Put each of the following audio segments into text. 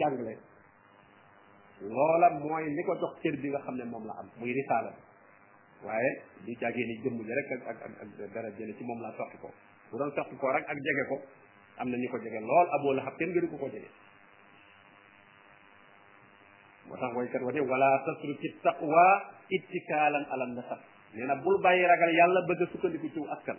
jàngale loola mooy li ko jox cër bi nga xam ne moom la am muy risaala waaye du jàggee ni jëmm ji rek ak ak ak dara jële ci moom laa sotti ko bu doon sotti ko rek ak jege ko am na ñu ko jege lool aboo la xam kenn gënu ko ko jege moo tax woykat wa ne wala tasruki taqwa ittikaalan ala nasab nee na bul bàyyi ragal yàlla bëgg a sukkandiku ciw askan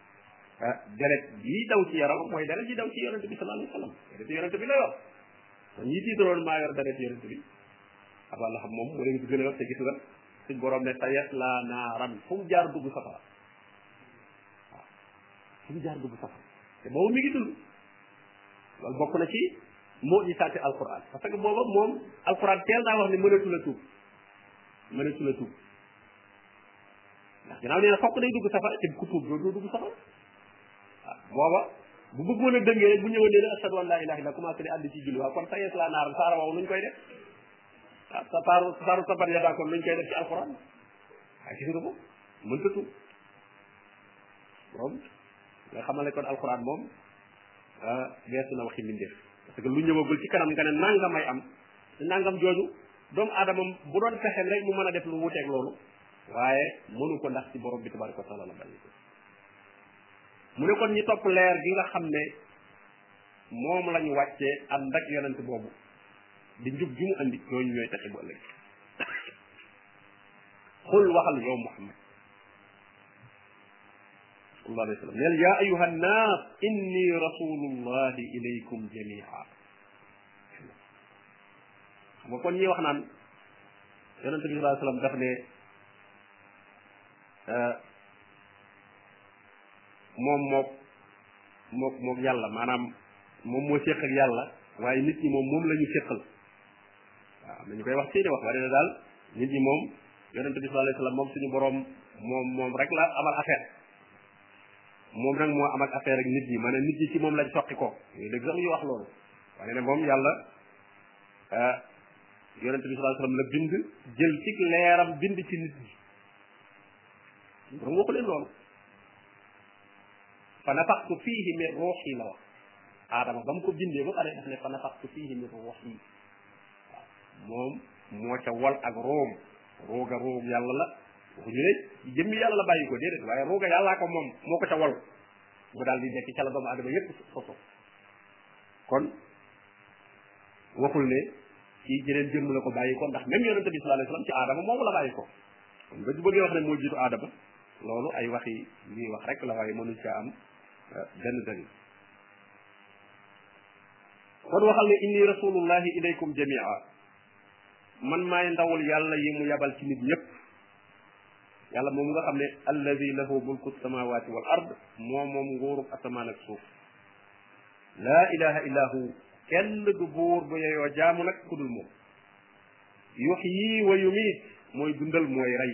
ah deret yi daw ci yaram mooy deret yi daw ci yonente bi sallallahu alayhi wa sallam deret yonente bi la yor kon ñi tiitaroon maa yor deret yonente bi abaa la xam moom moo leen ko gën a yor te gis nga suñ borom ne tayet laa naaran fu mu jaar dugg safara waaw fu mu jaar dugg safara te boobu mi ngi dund loolu bokk na ci moo ñu sànti alquran parce que booba moom alquran teel naa wax ne mënatu la tuub mënatu la tuub ndax ginnaaw nee na fokk day dugg safara te ku tuub doo doo dugg safara ah booba bu bëggoon a dëngee rek bu ñëwoon ne la ashadu an laa ilaaha illa commencé di ànd ci julli waaw kon sa yees laa naaram saara waaw nuñ koy def ah sa saaru saaru sabar ya daa kon nuñ koy def ci alquran ah gis nga ko mënta tuub borom nga xamale kon alquran moom ah weesu na waxi mbindeef parce que lu ñëwagul ci kanam nga ne nangam ay am te nangam jooju doomu aadama bu doon fexeem rek mu mën a def lu wuteeg loolu waaye mënu ko ndax ci borom bi tabaraka wa taala la bàyyi ko mu ne kon ñi topp leer gi nga xam ne moom lañu wàccee ànd ak yonent boobu di njub gi mu andi ñooñu ñooy taxe bu ëllëg xul waxal yow Muhammad sallallahu alayhi wa sallam neel yaa ayuha nnaas inni rasulullahi ilaykum jamia xam nga kon ñi wax naan yonente bi sallallahu alayhi wa sallam daf ne euh, moom mook mook mook yàlla maanaam moom moo séq ak yàlla waaye nit ñi moom moom la ñu séqal waaw am na ñu koy wax seeni wax waaye ne daal nit ñi moom yonente bi sallallahu alayhi wasallam moom suñu borom moom moom rek la amal affaire moom nag moo am ak affaire ak nit ñi maanaam nit ñi ci moom lañ soqi ko ñu dëgg sax ñu wax loolu waaye ne moom yàlla ah, yonente bi sallallahu alayhi wasallam la bind jël ci leeram bind ci nit ñi borom waxu leen loolu fa nafaxtu fiihi min ruuxi la wax aadama ba mu ko bindee ba pare daf ne fa nafaxtu fiihi min ruuxi waaw moom moo ca wal ak room rooga roog yàlla la waxuñu ne jëmmi yàlla la bàyyi ko déedéet waaye rooga yàllaa ko moom moo ko ca wal mu daal di nekk ca la doomu aadama yépp soso kon waxul ne ci jeneen jëmm la ko bàyyi ko ndax même yonente bi sallallahu alayhi wasallam ci aadama moomu la bàyyi ko kon nga bëggee wax ne moo jiitu aadama loolu ay waxi ñuy wax rek la waaye mënuñ ca am euh, benn dalil kon waxal ne inni rasulullahi ilaykum jamia man maay ndawul yàlla yi mu yabal ci nit ñëpp yàlla moom nga xam ne alladi lahu mulku samawati wal ard moo moom nguuru asamaan ak suuf laa ilaha illa hu kenn du buur bu yeyoo jaamu nag ku dul moom yuxyi wa yumiit mooy dundal mooy rey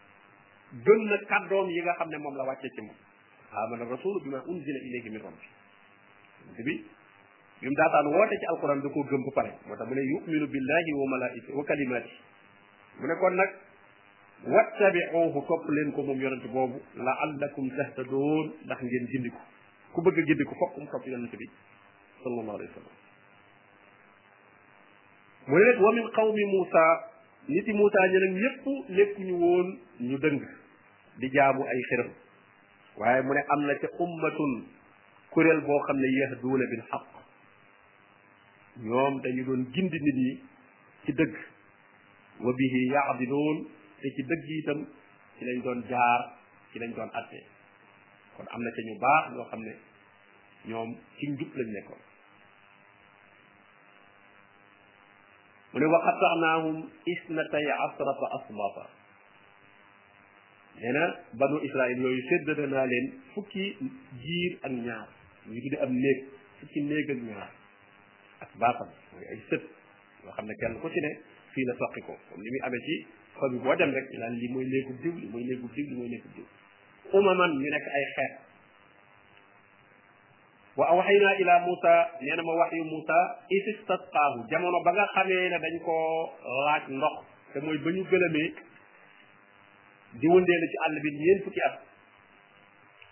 gëm na kàddoom yi nga xam ne moom la wàcce ci moom amana rasulu bima unzila ilayhi min rabbi te bi bi mu daataan woote ci alquran da koo gëm ba pare moo tax mu ne yuminu billahi wa malaikati wa kalimati mu ne kon nag wattabiuhu topp leen ko moom yonente boobu laallakum tahtadoon ndax ngeen gindi ko ku bëgg a gindi ko fokk mu topp yonente bi sallallahu alayhi wa sallam mu ne nag wa min qawmi Moussa nit yi Muusaa ñi nag ñëpp nekkuñu woon ñu dëng di jaamu ay xërëm waaye mu ne am na ca ummatun kuréel boo xam ne yahduuna bil xaq ñoom dañu doon gindi nit ñi ci dëgg wa bihi yaadiluun te ci dëgg itam ci lañ doon jaar ci lañ doon atte kon am na ca ñu baax ñoo xam ne ñoom ci njub lañ nekkoon mu ne wa qataanaahum isnatay asrata asbata nee na banu israil yooyu séddale naa leen fukki jiir ak ñaar ñu tudde am néeg fukki néeg ak ñaar ak baatam mooy ay sët yoo xam ne kenn ku ci ne fii la soqi ko comme ni muy amee ci famille boo dem rek ñu naan li mooy néegu diw li mooy néegu diw li mooy néegu diw umaman ñu nekk ay xeet wa awxaynaa ila Moussa nee na ma wax yu Moussa istisqaahu jamono ba nga xamee ne dañ ko laaj ndox te mooy ba ñu gëlëmee di wëndeelu ci àll bi ñeent fukki at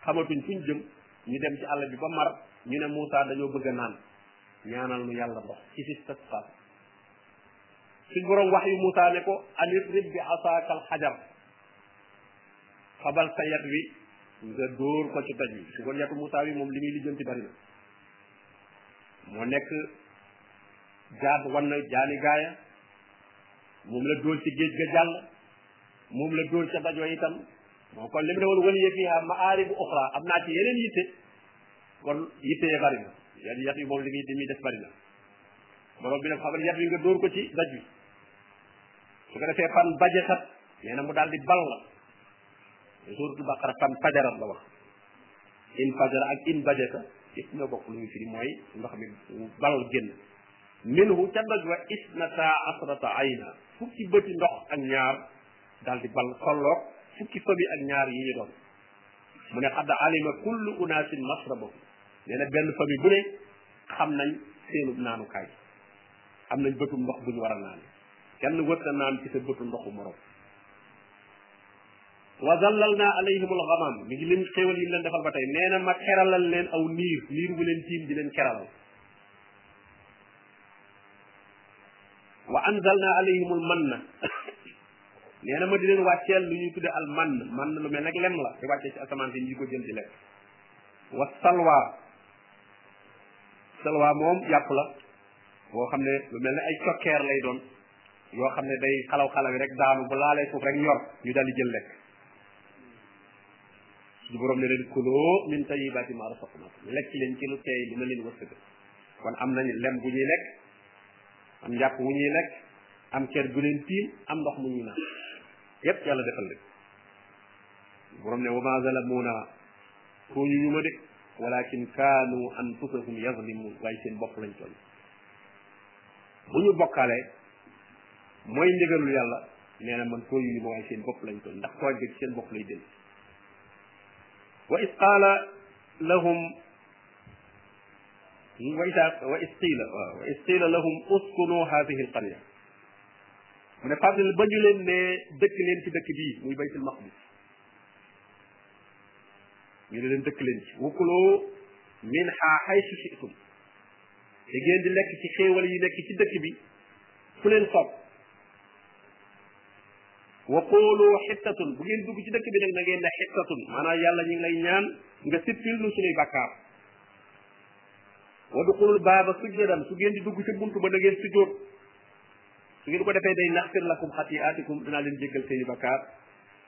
xamatuñ fuñ jëm ñu dem ci àll bi ba mar ñu ne Moussa dañoo bëgg a naan ñaanal nu yàlla ndox istisqaahu suñ borom wax yu Moussa ne ko anir rib bi asaakal xajar fabal sa yat wi nga dóor ko ci doj wi su ko yatu Moussa wi moom li muy lijjanti bari na moo nekk jaad wan na jaani gaaya moom la dóor ci géej ga jàll moom la dóor ca doj wa itam moo kon li mu ne woon wali yëf yi ma aari bu oxra am naa ci yeneen yitte kon yitte ya bari na yan yat yi moom li muy li muy def bari na borom bi nag xamal yat wi nga dóor ko ci doj wi su ko defee fan bajasat nee na mu daal di bal la suratul baqara fan fajarat la wax in fajara ak in bajasa yëpp ñoo bokk lu ñu firi mooy ndox mi bal génn minhu ca doj wa isnata asrata ayna fukki bëti ndox ak ñaar daal di bal tolloog fukki fabi ak ñaar yi ñu doon mu ne xadda alima kullu unaasin masrabahum nee na benn fabi bu ne xam nañ seenub naanukaay am nañ bëtum ndox bu ñu war a naan kenn wërta naan ci sa bëtu ndoxu morom wa zallalna alayhim alghamam mi ngi lim xéewal yi leen defal ba tey nee na ma keralal leen aw niir niir bu leen tiim di leen keralal wa anzalna alayhim almanna nee na ma di leen wàcceel lu ñuy tudde al mann mann lu mel nag lem la di wàccee ci asamaan si ñu ko jël di lekk wa salwa salwa moom yàpp la boo xam ne lu mel ne ay cokkeer lay doon yoo xam ne day xalaw xalaw yi rek daanu bu laalee suuf rek ñor ñu daal di jël lekk suñu borom ne leen kuloo min tayibaati ma rasaqnakum lekk leen ci lu teey li ma leen wërsëg kon am nañ lem bu ñuy lekk am njàpp wu ñuy lekk am cer bu leen tiim am ndox mu ñuy naan yépp yàlla defal leen borom ne wa ma zalamuna tooñu ñu ma de walakin kaanu anfusahum yazlimun waaye seen bopp lañ tooñ bu ñu bokkaale mooy ndigalul yàlla nee na man tooñu ñu ma waaye seen bopp lañ tooñ ndax tooñ ga seen bopp lay dellu wa is qaala lahum wa isa wa is qiila waaw wa is qiila lahum uskunu hadihi alqarya mu ne fàttali ba ñu leen ne dëkk leen ci dëkk bii muy baytul maqdis ñu ne leen dëkk leen ci wukuloo min xaa xaysu situm da ngeen di lekk ci xéewal yi nekk ci dëkk bi fu leen soob wa qooloo xittatun bu ngeen dugg ci dëkk bi nag na ngeen ne xittatun maanaam yàlla ñu ngi lay ñaan nga sippil nu suñuy bakkaar wa duxulul baaba sujjadan su ngeen di dugg ci buntu ba na ngeen sujjóot su ngeen ko defee day naxfir lakum xatiaatikum dinaa leen jéggal seeni bakkaar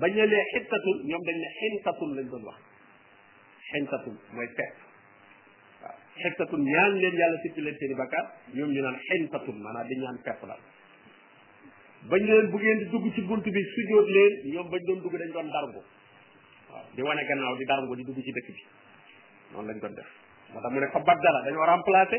bañ ne lee xintatun ñoom dañ ne xintatun lañ doon wax xintatun mooy pepp waaw xintatun ñaan leen yàlla sippi leen seen i bakkaar ñoom ñu naan xintatun maanaam di ñaan pepp la bañ leen bu ngeen di dugg ci bunt bi sujjóot leen ñoom bañ doon dugg dañ doon darngu waaw di wane gannaaw di darngu di dugg ci dëkk bi noonu lañ doon def moo tax mu ne fa baddala dañoo remplacé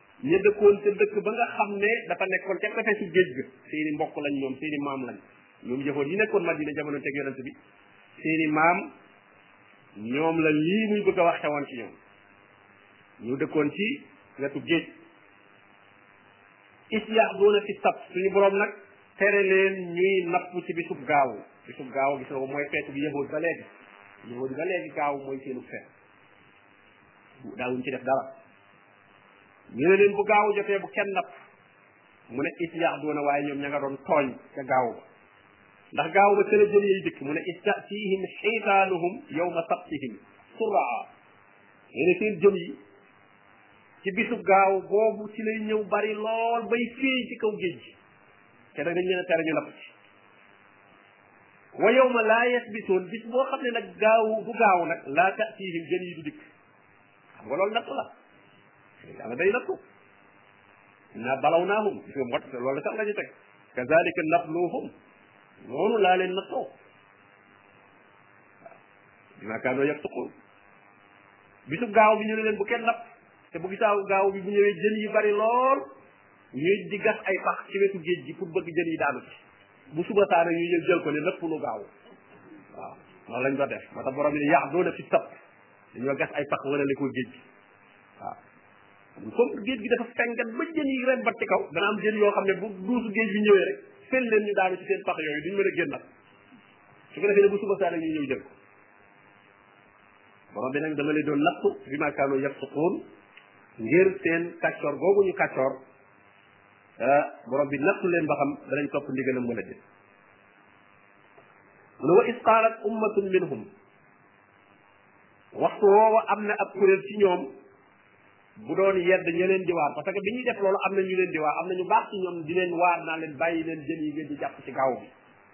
ña dëkkoon ca dëkk ba nga xam ne dafa nekkoon ca tefesu géej ga seeni mbokk lañ ñoom seeni maam lañ ñoom yëfoon yi nekkoon madina jamono teg yonent bi seeni maam ñoom la lii muy bëgg a wax xewoon ci ñoom ñu dëkkoon ci wetu géej is yaxduuna fi sab suñu boroom nag tere leen ñuy napp ci bisub gaawu bisub gaawu gis nga ko mooy feetu bi yëfoon ba léegi yëfoon ba léegi gaawu mooy seenu feet daawuñ ci def dara ñu ne leen bu gaawu jotee bu kenn napp mu ne it yaax doona waaye ñoom ña nga doon tooñ ca gaawu ba ndax gaaw ba tëra jën yay dikk mu ne istatihim xitaanuhum yawma sabtihim suraa nee na seen jën yi ci bisu gaaw boobu ci lay ñëw bari lool bay fii ci kaw géej gi te nag dañ leen a tere ñu napp ci wa yawma laa yasbitoon bis boo xam ne nag gaawu bu gaaw nag laa tatihim jën yi du dikk xam nga loolu natt la yàlla day nattu inna balawnaahum gis nga moo tax loolu sax la ñu teg kazalika nabluuhum noonu laa leen nattoo waaw bima kaanoo yaftuquun bisu gaaw bi ñu ne leen bu kenn napp te bu gisaaw gaaw bi bu ñëwee jën yi bari lool ñuy di gas ay pax ci wetu géej gi pour bëgg jën yi daanu ci bu suba saana ñu jël ko ne nëpp lu gaaw waaw loolu lañ ko def moo tax borom bi ne yaxduuna fi sabt dañoo gas ay pax wala li ko géej gi waaw comme géej gi dafa fengat ba jën yi ren bat ci kaw dana am jën yoo xam ne bu duusu géej bi ñëwee rek fel leen ñu daanu ci seen pax yooyu duñ mën a génnal su ko defee ne bu suba saa ñu ñëw jël ko borom bi nag dama leen doon nattu bi ma kaanu yafsuquun ngir seen kàccoor googu ñu kàccoor ah, borom bi nattu leen ba xam danañ topp ndigalam wala déet mu ne wa is qaalat ummatun minhum waxtu woowa am na ab kuréel ci ñoom bu doon yedd ña leen di waar parce que bi ñuy def loolu am na ñu leen di waar am na ñu baax ci ñoom di leen waar naa leen bàyyi leen jën yi ngeen di jàpp ci gaaw bi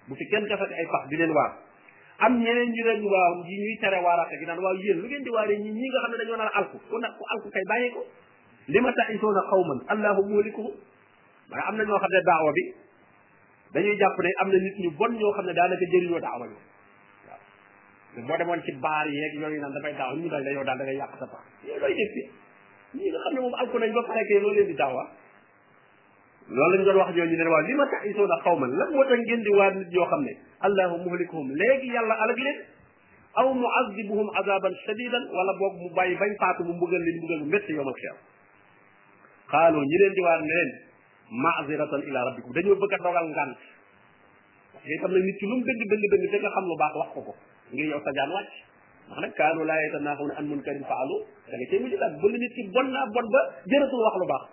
bu fi kenn defati ay pax di leen waar am ñeneen ñu leen waaw yi ñuy tere waaraate gi naan waaw yéen lu ngeen di waaree ñi ñi nga xam ne dañoo nar a alku ku nag ku alku kay bàyyi ko li ma taxitoon a xaw man allahu muhlikuhu maanaam am na ñoo xam ne daawa bi dañuy jàpp ne am na nit ñu bon ñoo xam ne daanaka jëriñoo daawa ñu waaw boo demoon ci baar yeeg yooyu naan dafay daaw ñu daal da yow daal da ngay yàq sa pax yow looy def fi ñi nga xam ne moom alku nañ ba pare kay loolu leen di daawa loolu lañ doon wax ñooñu ne waaw li ma tax isoo da xaw man lan moo tax ngeen di waar nit ñoo xam ne allahu muhlikuhum léegi yàlla alag leen aw muazibuhum azaban shadidan wala boog mu bàyyi bañ faatu mu mbugal leen mbugal mu métti yowmal xiyam xaaloo ñi leen di waar ne leen maaziratan ila rabbikum dañoo bëgg a dogal ngànt nga itam nag nit ki lu mu dëgg dëgg dëgg te nga xam lu baax wax ko ko ngir yow sa jaan wàcc ndax nag kaanu laa yatanaaxawna an munkarin faalu da nga cee mujj daal bu la nit ki bon naa bon ba jëratul wax lu baax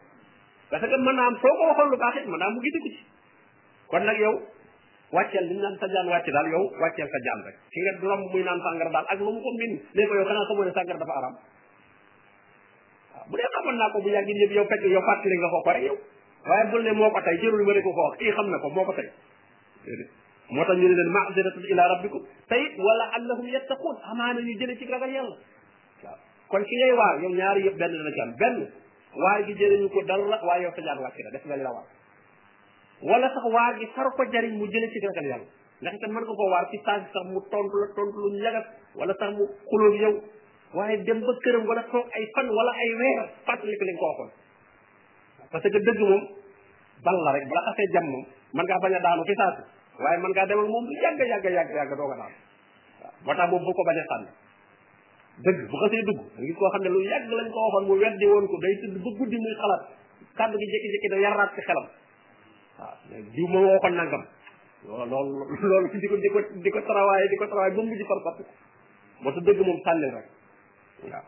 parce que mën naa am soo ko waxoon lu baax it mën naa mu gidi ko ci kon nag yow wàcceel li ñu naan sa jaan wàcc daal yow wàcceel sa jaan rek ki nga romb muy naan sàngara daal ak lu mu ko min ne ko yow xanaa xamoo ne sàngara dafa aram bu dee xamoon naa ko bu yàgg yëpp yow fekk yow fàttali nga ko ko rek yow waaye bul ne moo ko tey jërul ma ne ko ko wax kii xam na ko moo ko tey moo tax ñu ne leen ma'ziratun ila rabbikum tey wala allahum yattaqun amaana ñu jële ci ragal yàlla waaw kon ki ngay waar yow ñaari yëpp benn dana ci am benn waar gi jëriñu ko dal la waaye yow sa jaan wàcc na def nga li la waar wala sax waar gi far ko jariñ mu jële ci ragal yàlla ndax itam mën nga ko waar ci saa sax mu tontu la tontu lu ñagas wala sax mu xulóog yow waaye dem ba këram wala toog ay fan wala ay weer fàttaliku li nga ko waxoon parce que dëgg moom bal la rek bala xasee jam moom mën ngaa bañ a daanu fi saasi waaye mën ngaa dem ak moom lu yàgg yàgg yàgg yàgg doo ko daanu moo tax boobu bu ko bañ a sànni dëgg bu xasee dugg da gis koo xam ne lu yàgg lañ ko waxoon mu weddi woon ko day tëdd ba guddi muy xalaat kàddu gi jékki-jékki da yarraat ci xelam waaw diw ma woo ko nangam loolu loolu di ko di ko di ko travaillé di ko travaillé ba mujj far fàtte moo tax dëgg moom sànni rek waaw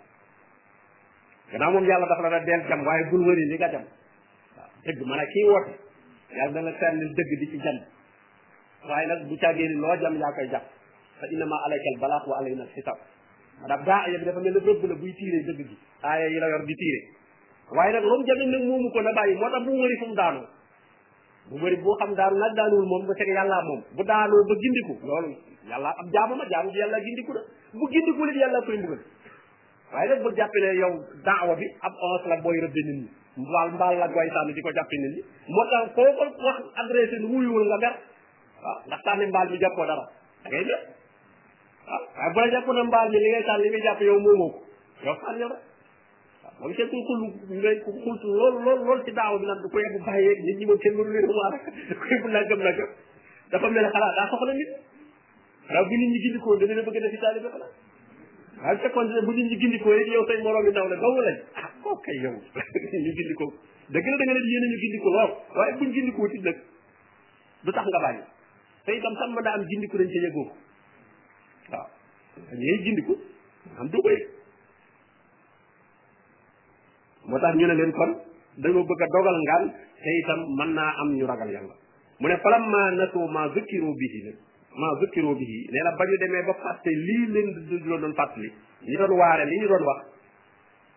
gannaaw moom yàlla dafa la na deel jam waaye bul wëri li nga jam waaw dëgg man a kii woote yàlla dana sànni dëgg di ci jam waaye nag bu càggee ni loo jam yaa koy jàpp fa innama alayka al balaax wa alayna al xisaab maanaam daa aya bi dafa mel ne rëbb la buy tiire dëgg gi aaya yi la yor di tiire waaye nag loolu jënd nag moomu ko na bàyyi moo tax bu mu wëri fu mu daanoo bu bëri boo xam daanu nag daanuwul moom ba fekk yàllaa moom bu daanoo ba gindiku loolu yàlla ab jaamu ma jaamu bi yàlla gindiku na bu gindiku lit yàlla koy mbugal waaye nag bu jàppee ne yow daawa bi ab ons la booy rëbbe nit ñi mbaal mbaal la goy sànni di ko jàppe nit ñi moo tax koo ko wax adressé nu wuyuwul nga mer waaw ndax sànni mbaal mi jàppoo dara da ngay mer waaw waaye bu la jàpp na mbaal mi li ngay sànni li ngay jàpp yow moomoo ko yow sànni la waaw moom kenn ku xul ngay ku xul lool lool lool ci daaw bi naan du ko yebbu bàyyeeg nit ñi moom kenn mënu leen waar ku yebbu nangam nangam dafa mel ne xanaa daa soxla nit waaw bu nit ñi gindikoo dana la bëgg a def ci taalibe xanaa waaw fekkoon ne bu nit ñi gindikoo rek yow say moroom yi ndaw la dong lañ ah kooku kay yow ñu gindikoo dëgg la da nga leen yéene ñu gindikoo waaw waaye buñ gindikoo ci nag du tax nga bàyyi te itam sax mën naa am gindiku dañ ca yëgoo waaw dañ lay gindiku am doo ko yëg moo tax ñu ne leen kon dañoo bëgg a dogal ngaan te itam mën naa am ñu ragal yàlla mu ne falam ma nasu ma zukkiru bihi nag ma zukkiru bihi nee na ba ñu demee ba fàtte lii leen du doon fàttali ñi doon waare li ñu doon wax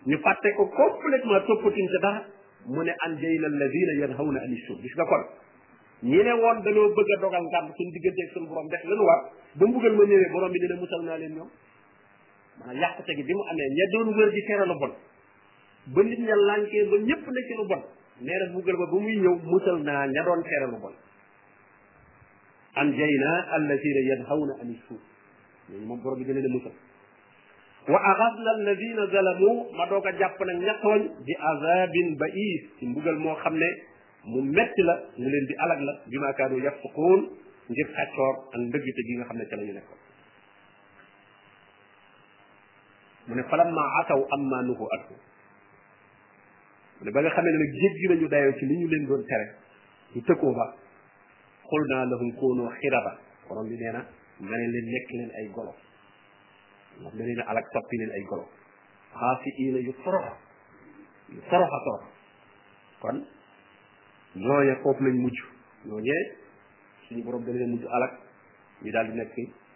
ñu fàtte ko complètement toppatuñ ca dara mu ne an jayna alladina yanhawna ani suur gis nga kon ñi ne woon dañoo bëgg a dogal ngànt suñ digganteeg suñu borom def lañu war ba mbugal ma ñëwee borom bi dina musal naa leen ñoom maanaam yàqute gi bi mu amee ña doon wër di tere lu bon ba nit ña lànkee ba ñëpp ne ci lu bon nee na mbugal ba ba muy ñëw musal naa ña doon tere lu bon an jay naa alladina yanhawna ani suu ñooñu moom borom bi da leen a musal wa axadna alladina zalamu ma doog a jàpp nag ña tooñ bi azabin ba iis ci mbugal moo xam ne mu metti la mu leen di alag la bi ma kaanu yafquun ngir xàccoor ak ndëggite gi nga xam ne ca la ñu nekkoon mu ne falamma ataw amma nuhu atku mu ne ba nga xamee ne nag jéggi nañu dayoo ci li ñu leen doon tere ñu tëkkoo ba xul naa lahum koonoo xiraba borom bi nee na ma ne leen nekk leen ay golo moom da leen a alak soppi leen ay golo xaasi iina yu torox yu torox a torox kon ñooña foofu lañ mujj ñooñee suñu borom da leen mujj alak ñu daal di nekk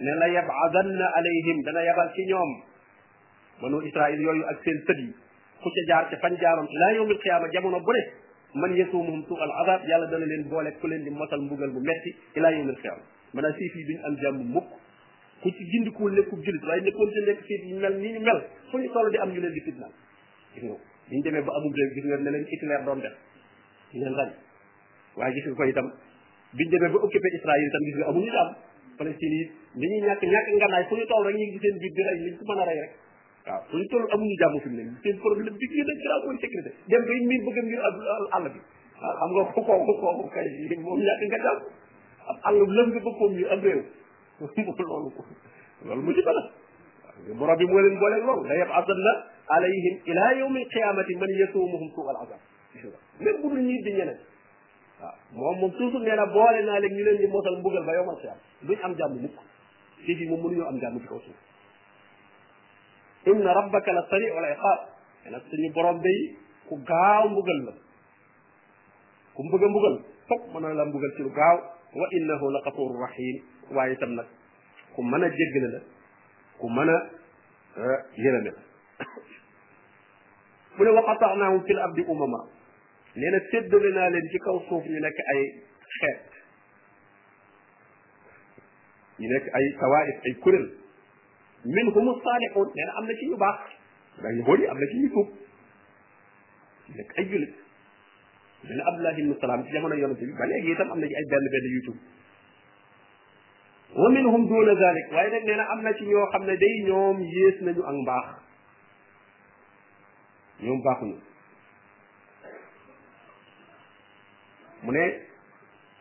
ne la yabadanna alayhim dana yabal ci ñoom banu israil yooyu ak seen sët yi ku ca jaar ca fañ jaaroon ci laa yowmil qiyaama jamono bu ne man yasuumuhum su al azab yàlla dana leen boole ku leen di mosal mbugal bu metti ilaa yowmil qiyaama maanaam siif yi duñ am jàmm mukk ku ci gindikuwul nekkub julit waaye nekkoon te nekk siif yi mel ni ñu mel fu ñu toll di am ñu leen di fitnaal gis nga biñ demee ba amul réew gis nga ne leen Hitler doon def di leen ràññ waaye gis nga ko itam biñ demee ba occupé Israël itam gis nga amuñu jàmm Palestine yi li ñuy ñàkk ñàkk nganaay fu ñu toll rek ñu ngi seen biir di rey liñ ko mën a rey rek waaw fu ñu toll amuñu jàmm fi mu ne seen problème bi gën a grave mooy sécurité dem bay miin bëgg a miir àll bi waaw xam nga ko kooku kooku kay moom ñàkk nga jàmm ab àll lëm nga bëgg koo miir am réew loolu loolu mu ci bala borom bi moo leen boole loolu la yab azalla alayhim ila yawmi alqiyamati man yasumuhum suu al azab même bu dul ñii di ñeneen waaw moom moom toujours nee na boole naa leen ñu leen di mosal mbugal ba yow ma si am duñ am jàmm mukk fii fii moom mënuñoo am jàmm ci kaw suuf inna rabbaka la sari wala iqaab nee na suñu borom day ku gaaw mbugal la ku mu bëgg a mbugal foog mën na la mbugal ci lu gaaw wa innahu la gafuru rahim waaye itam nag ku mën a jéggale la ku mën a yërëme la mu ne waqataanaahum fil ardi umama nee na séddale naa leen ci kaw suuf ñu nekk ay xeet ñu nekk ay tawaayif ay kuréel minhum saalixuun nee na am na ci ñu baax ndax ñu xool yi am na ci ñu tuub nekk ay jullit mel ne Abdullah ibn Salaam ci jamono yonent bi ba léegi itam am na ci ay benn benn yu tuub wa minhum duuna zalik waaye nag nee na am na ci ñoo xam ne day ñoom yées nañu ak mbaax ñoom baaxuñu mu ne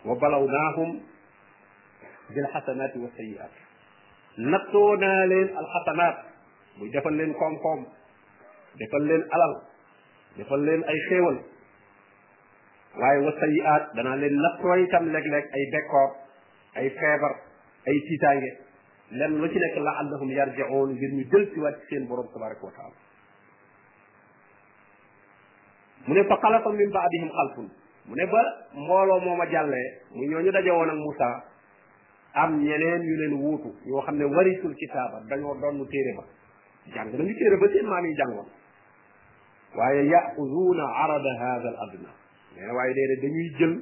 wa balaw naahum bil xasanaati wa sayiaat nattoo naa leen alxasanaat muy defal leen koom-koom defal leen alal defal leen ay xéewal waaye wa sayiaat danaa leen nattoo itam léeg-léeg ay bekkoor ay feebar ay tiitaange lenn lu ci nekk la allahum yarji'un ngir ñu jël ci waat ci seen borom tabaraka wa taala mu ne fa xalafa min baadihim xalfun mu ne ba mbooloo mooma jàllee mu ñooñu daje woon ak Moussa am ñeneen ñu leen wuutu ñoo xam ne warisul kitaaba dañoo doon téere ba jàng nañu téere ba seen maam yi jàngoon waaye yaxuduuna arada hada al adna nee na waaye déedéet dañuy jël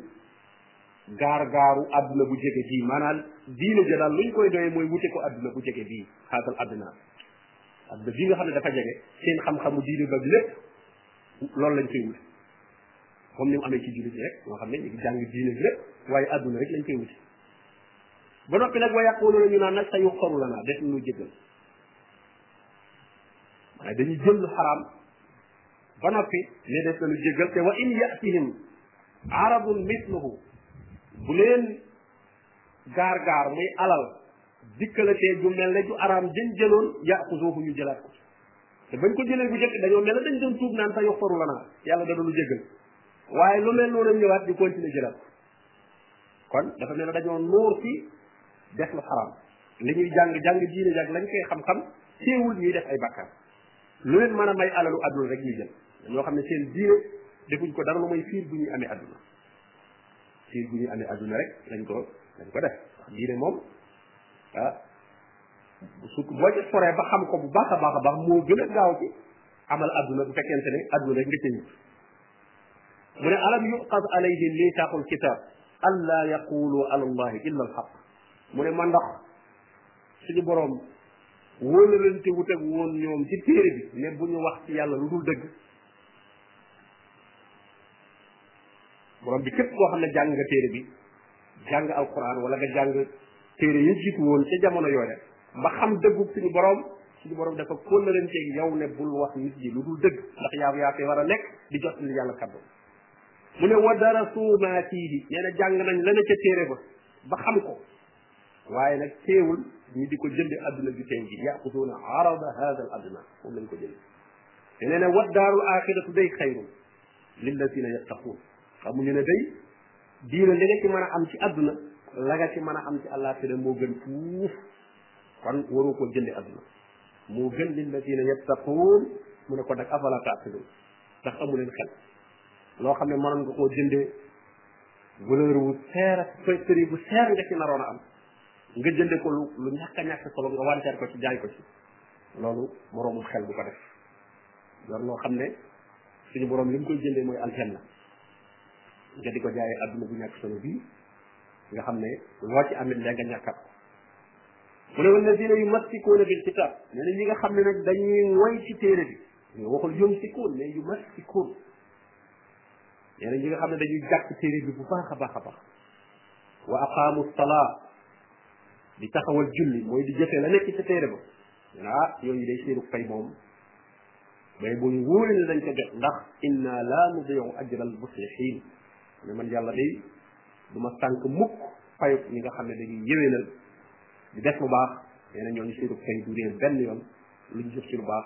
gaar gaaru àdduna bu jege bii maanaam diine ja daal luñ koy doyee mooy wute ko àdduna bu jege bii xaatal àdduna àdduna bii nga xam ne dafa jege seen xam-xamu diine ba lépp loolu lañ koy wute comme ni mu amee ci jullit rek ñoo xam ne ñu ngi jàng diine bi lépp waaye àdduna rek lañ koy wute ba noppi nag wa yàqoolu la ñu naan nag sa yu xoru la naa def ñu jëggal waaye dañuy jël lu xaraam ba noppi ne des na lu jéggal te wa in yatihim arabun misluhu bu leen gaar gaar muy alal dikkalatee ju mel ne ju araam jën jëloon yaaxuzuuhu ñu jëlaat ko te bañ ko jëlee bu njëkk dañoo mel ne dañ doon tuub naan sa yoxfaru la naa yàlla da doon jéggal waaye lu mel noonu ñëwaat di continuer jëlaat ko kon dafa mel ne dañoo noor ci def lu xaraam li ñuy jàng jàng diine jàng lañ koy xam-xam teewul ñuy def ay bakkaar lu leen mën a may alalu àdduna rek ñu jël ñoo xam ne seen diine defuñ ko dara lu mooy fiir bu ñuy amee àdduna fiir bu ñuy amee àdduna rek lañ ko lañ ko def wax diine moom ah su boo ci soree ba xam ko bu baax a baax a baax moo gën a gaaw ci amal àdduna bu fekkente ne àdduna rek nga ca ñëw mu ne alam yuqad alayhim misaaqul kitaab an laa yaqulu ala allahi illa alxaq mu ne ma ndax suñu boroom wóolalante wut ak woon ñoom ci téere bi ne bu ñu wax ci yàlla lu dul dëgg borom bi képp koo xam ne jàng nga téere bi jàng alquran wala nga jàng téere yi jiitu woon ca jamono yooya ba xam dëggu suñu borom suñu borom dafa kóllalanteeg yow ne bul wax nit ñi lu dul dëgg ndax yaa yaa fee war a nekk di jot li yàlla kaddu mu ne wa darasu ma fiihi nee na jàng nañ la ne ca téere ba ba xam ko waaye nag teewul ñu di ko jënde adduna bi teew ji yaaxuduuna arada hada al adna moom lañ ko jënde te nee na wa daaru axiratu day xayrun lilladina yattaquun xamuñu ne day diina li nga ci mën a am ci adduna la nga ci mën a am ci àllaaxira moo gën fuuf kon waroo ko jënde adduna moo gën lilladina yattaquun mu ne ko nag afala taaqiluun ndax amu leen xel loo xam ne mënoon nga koo jëndee valeur wu seer ak prix bu seer nga ci naroon a am nga jënde ko lu lu ñàkk a ñàkk solo nga wanteer ko ci jaay ko ci loolu boroomu xel bu ko def loolu loo xam ne suñu borom li mu koy jëndee mooy aljanna nga di ko jaayee adduna bu ñàkk solo bii nga xam ne loo ci amit lee nga ñàkkat ko mu ne walladina yumassikuuna bil kitab nee na ñi nga xam ne nag dañuy moy ci téere bi ñu waxul yumsikuun mais yumassikuun nee na ñi nga xam ne dañuy jàpp téere bi bu baax a baax a baax wa aqaamu salaa di taxawal julli mooy di jëfee la nekk ca téere ba ah yooyu day seenu fay moom bay bu ñu wóore ne dañ ko jot ndax inna la nudiu ajral muslihin ne man yàlla day du ma sànk mukk fayut ñi nga xam ne dañuy yëwénal di def lu baax nee na ñooñu seenu fay du réer benn yoon lu ñu jëf ci lu baax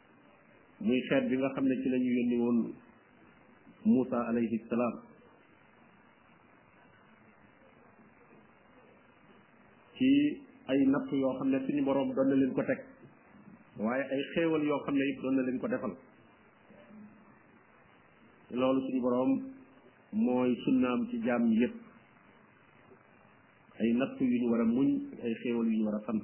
muy xeet bi nga xam ne ci la ñu yónni woon Moussa alayhi salaam ci ay napp yoo xam ne suñu boroom doon na leen ko teg waaye ay xéewal yoo xam ne it doon na leen ko defal loolu suñu boroom mooy sunnaam ci jaam yépp ay natt yu ñu war a muñ ay xéewal yu ñu war a sant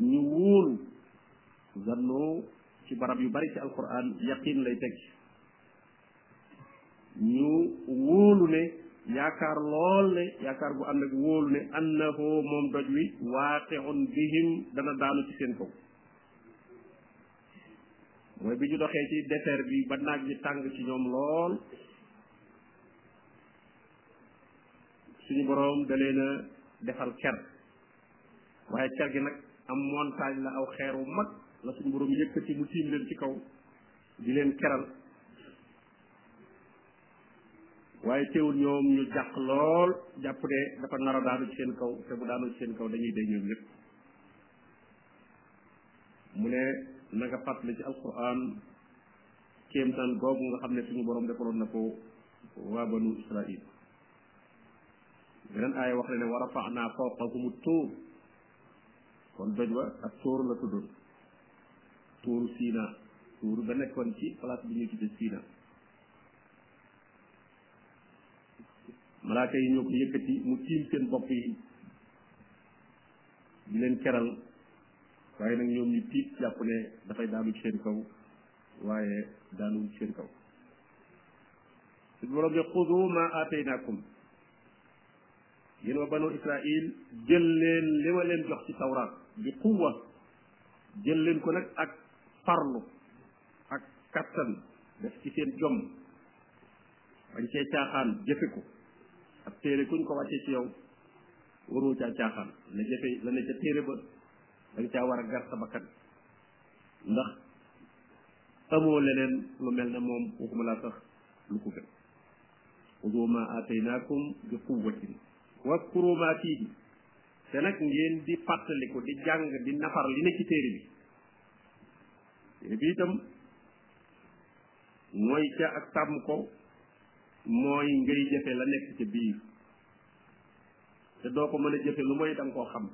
ñu wóolu zannoo ci barab yu bari ci alquran yaqin lay teg ñu wóolu ne yaakaar lool ne yaakaar bu ànd ak wóolu ne annahu moom doj wi waaqiun bihim dana daanu ci seen kaw mooy bi ñu doxee ci désert bi ba naaj bi tàng ci ñoom lool suñu boroom da leen a defal ker waaye ker gi nag am montagne la aw xeer wu mag la suñu borom yëkkati mu tiim leen ci kaw di leen keral waaye teewul ñoom ñu jàq lool jàpp ne dafa nar a daanu ci seen kaw te bu daanu ci seen kaw dañuy dee ñoom ñëpp mu ne na nga fàttali ci alquran kéemtaan googu nga xam ne suñu borom defaloon na ko waa banu israil beneen aaya wax na ne wa rafanaa fawqahum tuur kon doj wa ak tuur la tuddoon tuuru Sina tuur ba nekkoon ci place bi ñuy tudde Sina malaaka yi ñoo ko yëkkati mu tiim seen bopp yi di leen keral waaye nag ñoom ñu tiit jàpp ne dafay daanu ci seen kaw waaye daanuwul ci seen kaw suñ borom bi xudu ma aataynakum yéen wa banu israil jël leen li ma leen jox ci tawraat bi quwa jël leen ko nag ak farlu ak kattan def ci seen jom bañ cee caaxaan jëfe ko ak téere kuñ ko wàccee ci yow waroo caa caaxaan la jëfe la ne ca téere ba da nga caa war a gar sa bakkan ndax amoo leneen lu mel ne moom waxuma laa sax lu ko gën xudoo ma aataynaakum bi quwwatin waskuru ma fiihi te nag ngeen di fàttaliku di jàng di nafar li ne ci téere bi téere bi itam mooy ca ak sàmm ko mooy ngay jëfe la nekk ca biir te doo ko mën a jëfe lu mooy da nga koo xam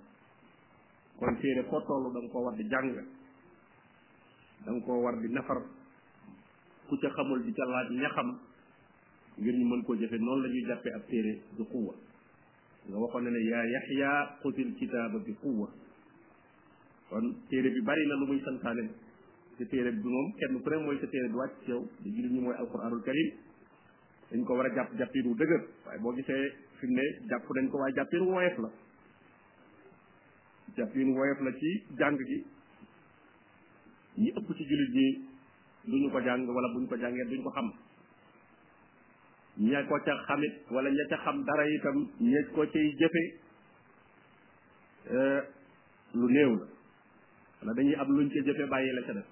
kon téere foo toll da nga koo war di jàng da nga koo war di nafar ku ca xamul di ca laaj ña xam ngir ñu mën koo jëfe noonu la ñuy jàppee ab téere di quwa nga waxoon ne ne yaa yaxya xusil kitaaba bi quwa kon téere bi bari na lu muy santaane te téere bi moom kenn ku ne mooy sa téere bi wàcc ci yow te jullit ñi mooy alquranul karim dañ ko war a jàpp jàppiin wu dëgër waaye boo gisee fi mu ne jàpp nañ ko waaye jàppiin wu woyof la jàppin woyof la ci jàng gi ñi ëpp ci jullit ñi duñu ko jàng wala buñ ko jàngee duñ ko xam ña ko ca xamit wala ña ca xam dara itam ña ko cay jëfe eh, lu néew la wala dañuy am luñ ca jëfe bàyyi la ca def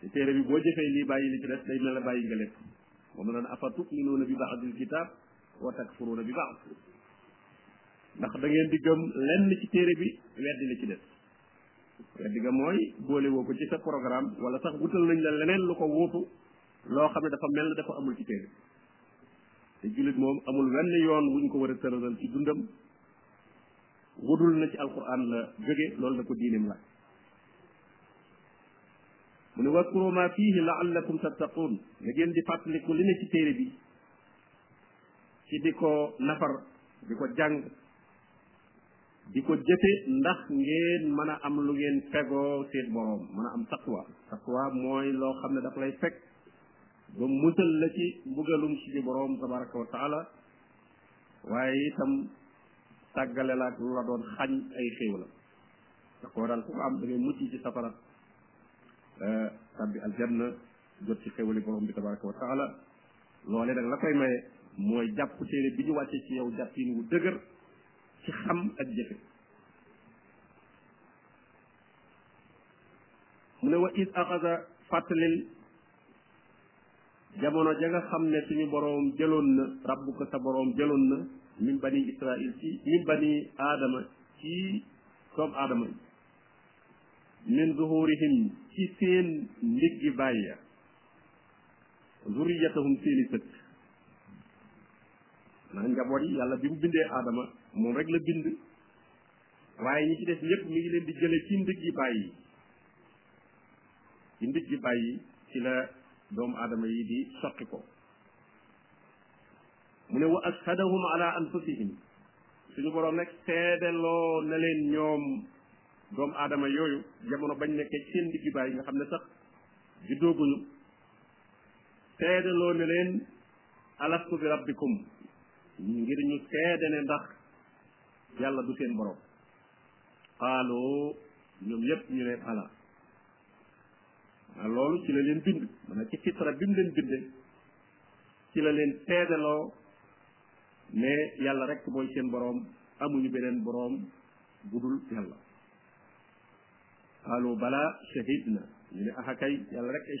te téere bi boo jëfee lii bàyyi li ci des day mel ne bàyyi nga lépp moom la naan afa tuminuuna bi baadil kitaab wa takfuruuna bi baax ndax da ngeen di gëm lenn ci téere bi weddi li ci des weddi ga mooy boole woo ko ci sa programme wala sax wutal nañ la leneen lu ko wuutu loo xam ne dafa mel ne dafa amul ci téere te jullit moom amul wenn yoon wuñ ko war a tëralal ci dundam wudul na ci alquran la jóge loolu la ko diinim la mu ne waskuru ma fihi laallakum tattaqun na ngeen di fàttaliku li ne ci téere bi ci di ko nafar di ko jàng di ko jëfe ndax ngeen mën a am lu ngeen fegoo seen boroom mën a am taqwa taqwa mooy loo xam ne daf lay fekk ba musal la ci mbugalum suñu boroom tabaraka wa taala waaye itam tàggale la ak lu la doon xañ ay xéew la taqwa daal ku ko am da ngay mucc ci safara tabbi aljanna jot ci xewali borom bi tabaraka wa taala loole nag la koy maye mooy jàpp téere bi ñu wàcce ci yow jàppin wu dëgër ci xam ak jëfe mu ne wa is axasa fàttalil jamono ja nga xam ne suñu boroom jëloon na rabbu ko sa boroom jëloon na min bani israil ci min bani aadama ci doomu aadama yi min zuhurihim ci seen ndiggi baay ya zuriyatahum seeni sët maanaam njaboot yi yàlla bi mu bindee aadama moom rek la bind waaye ñi ci def ñëpp mi ngi leen di jële ci ndiggi baay yi ci ndiggi baay yi ci la doomu aadama yi di sotti ko mu ne wa ashhadahum ala anfusihim suñu boroom nag seedeloo na leen ñoom doomu aadama yooyu jamono bañ nekkee ci seen diggi baay nga xam ne sax juddooguñu seedeloo ne leen alastu bi rabbikum ngir ñu seede ne ndax yàlla du seen borom xaaloo ñoom yépp ñu ne ala loolu ci la leen bind maanaam ci fitra bi mu leen binde ci la leen seedaloo ne yàlla rek mooy seen boroom amuñu beneen boroom bu dul yàlla qaalu bala shahidna ñu ne aha kay yàlla rek ay